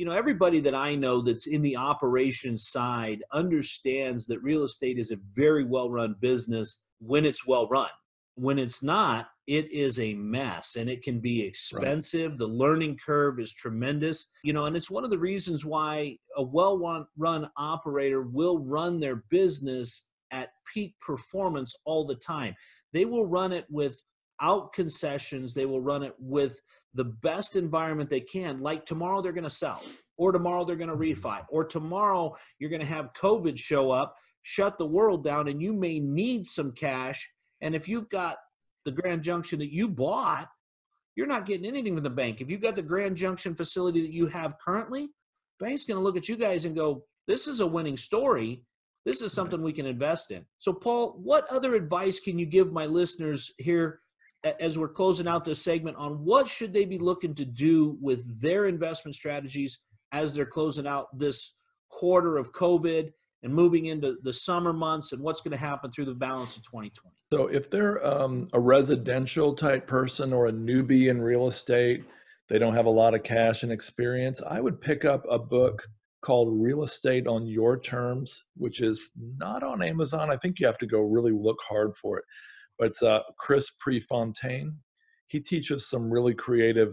you know everybody that i know that's in the operations side understands that real estate is a very well run business when it's well run. When it's not it is a mess and it can be expensive. Right. the learning curve is tremendous you know and it's one of the reasons why a well run operator will run their business at peak performance all the time. They will run it without concessions they will run it with the best environment they can. Like tomorrow, they're going to sell, or tomorrow, they're going to mm-hmm. refi, or tomorrow, you're going to have COVID show up, shut the world down, and you may need some cash. And if you've got the Grand Junction that you bought, you're not getting anything from the bank. If you've got the Grand Junction facility that you have currently, bank's going to look at you guys and go, "This is a winning story. This is something we can invest in." So, Paul, what other advice can you give my listeners here as we're closing out this segment on what should they be looking to do with their investment strategies as they're closing out this quarter of COVID and moving into the summer months and what's going to happen through the balance of 2020? So, if they're um, a residential type person or a newbie in real estate, they don't have a lot of cash and experience, I would pick up a book called Real Estate on Your Terms, which is not on Amazon. I think you have to go really look hard for it but it's uh, Chris Prefontaine. He teaches some really creative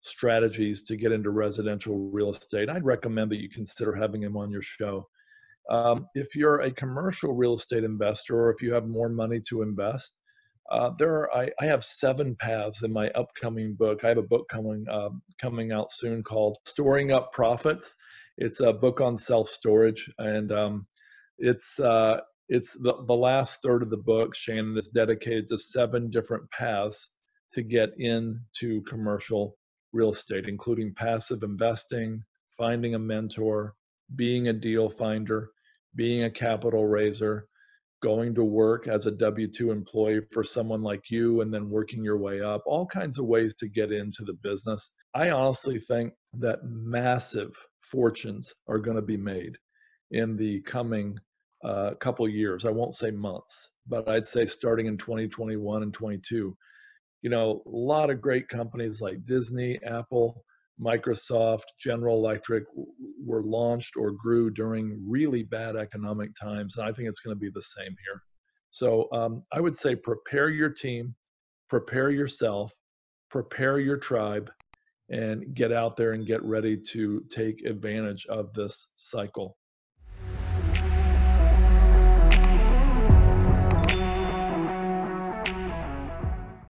strategies to get into residential real estate. I'd recommend that you consider having him on your show. Um, if you're a commercial real estate investor or if you have more money to invest, uh, there are I, I, have seven paths in my upcoming book. I have a book coming uh, coming out soon called "Storing Up Profits." It's a book on self storage, and um, it's uh, it's the, the last third of the book shannon is dedicated to seven different paths to get into commercial real estate including passive investing finding a mentor being a deal finder being a capital raiser going to work as a w2 employee for someone like you and then working your way up. All kinds of ways to get into the business. I honestly think that massive fortunes are going to be made in the coming uh, couple years. I won't say months, but I'd say starting in 2021 and 22. You know, a lot of great companies like Disney, Apple, Microsoft, General Electric were launched or grew during really bad economic times. And I think it's going to be the same here. So um, I would say prepare your team, prepare yourself, prepare your tribe, and get out there and get ready to take advantage of this cycle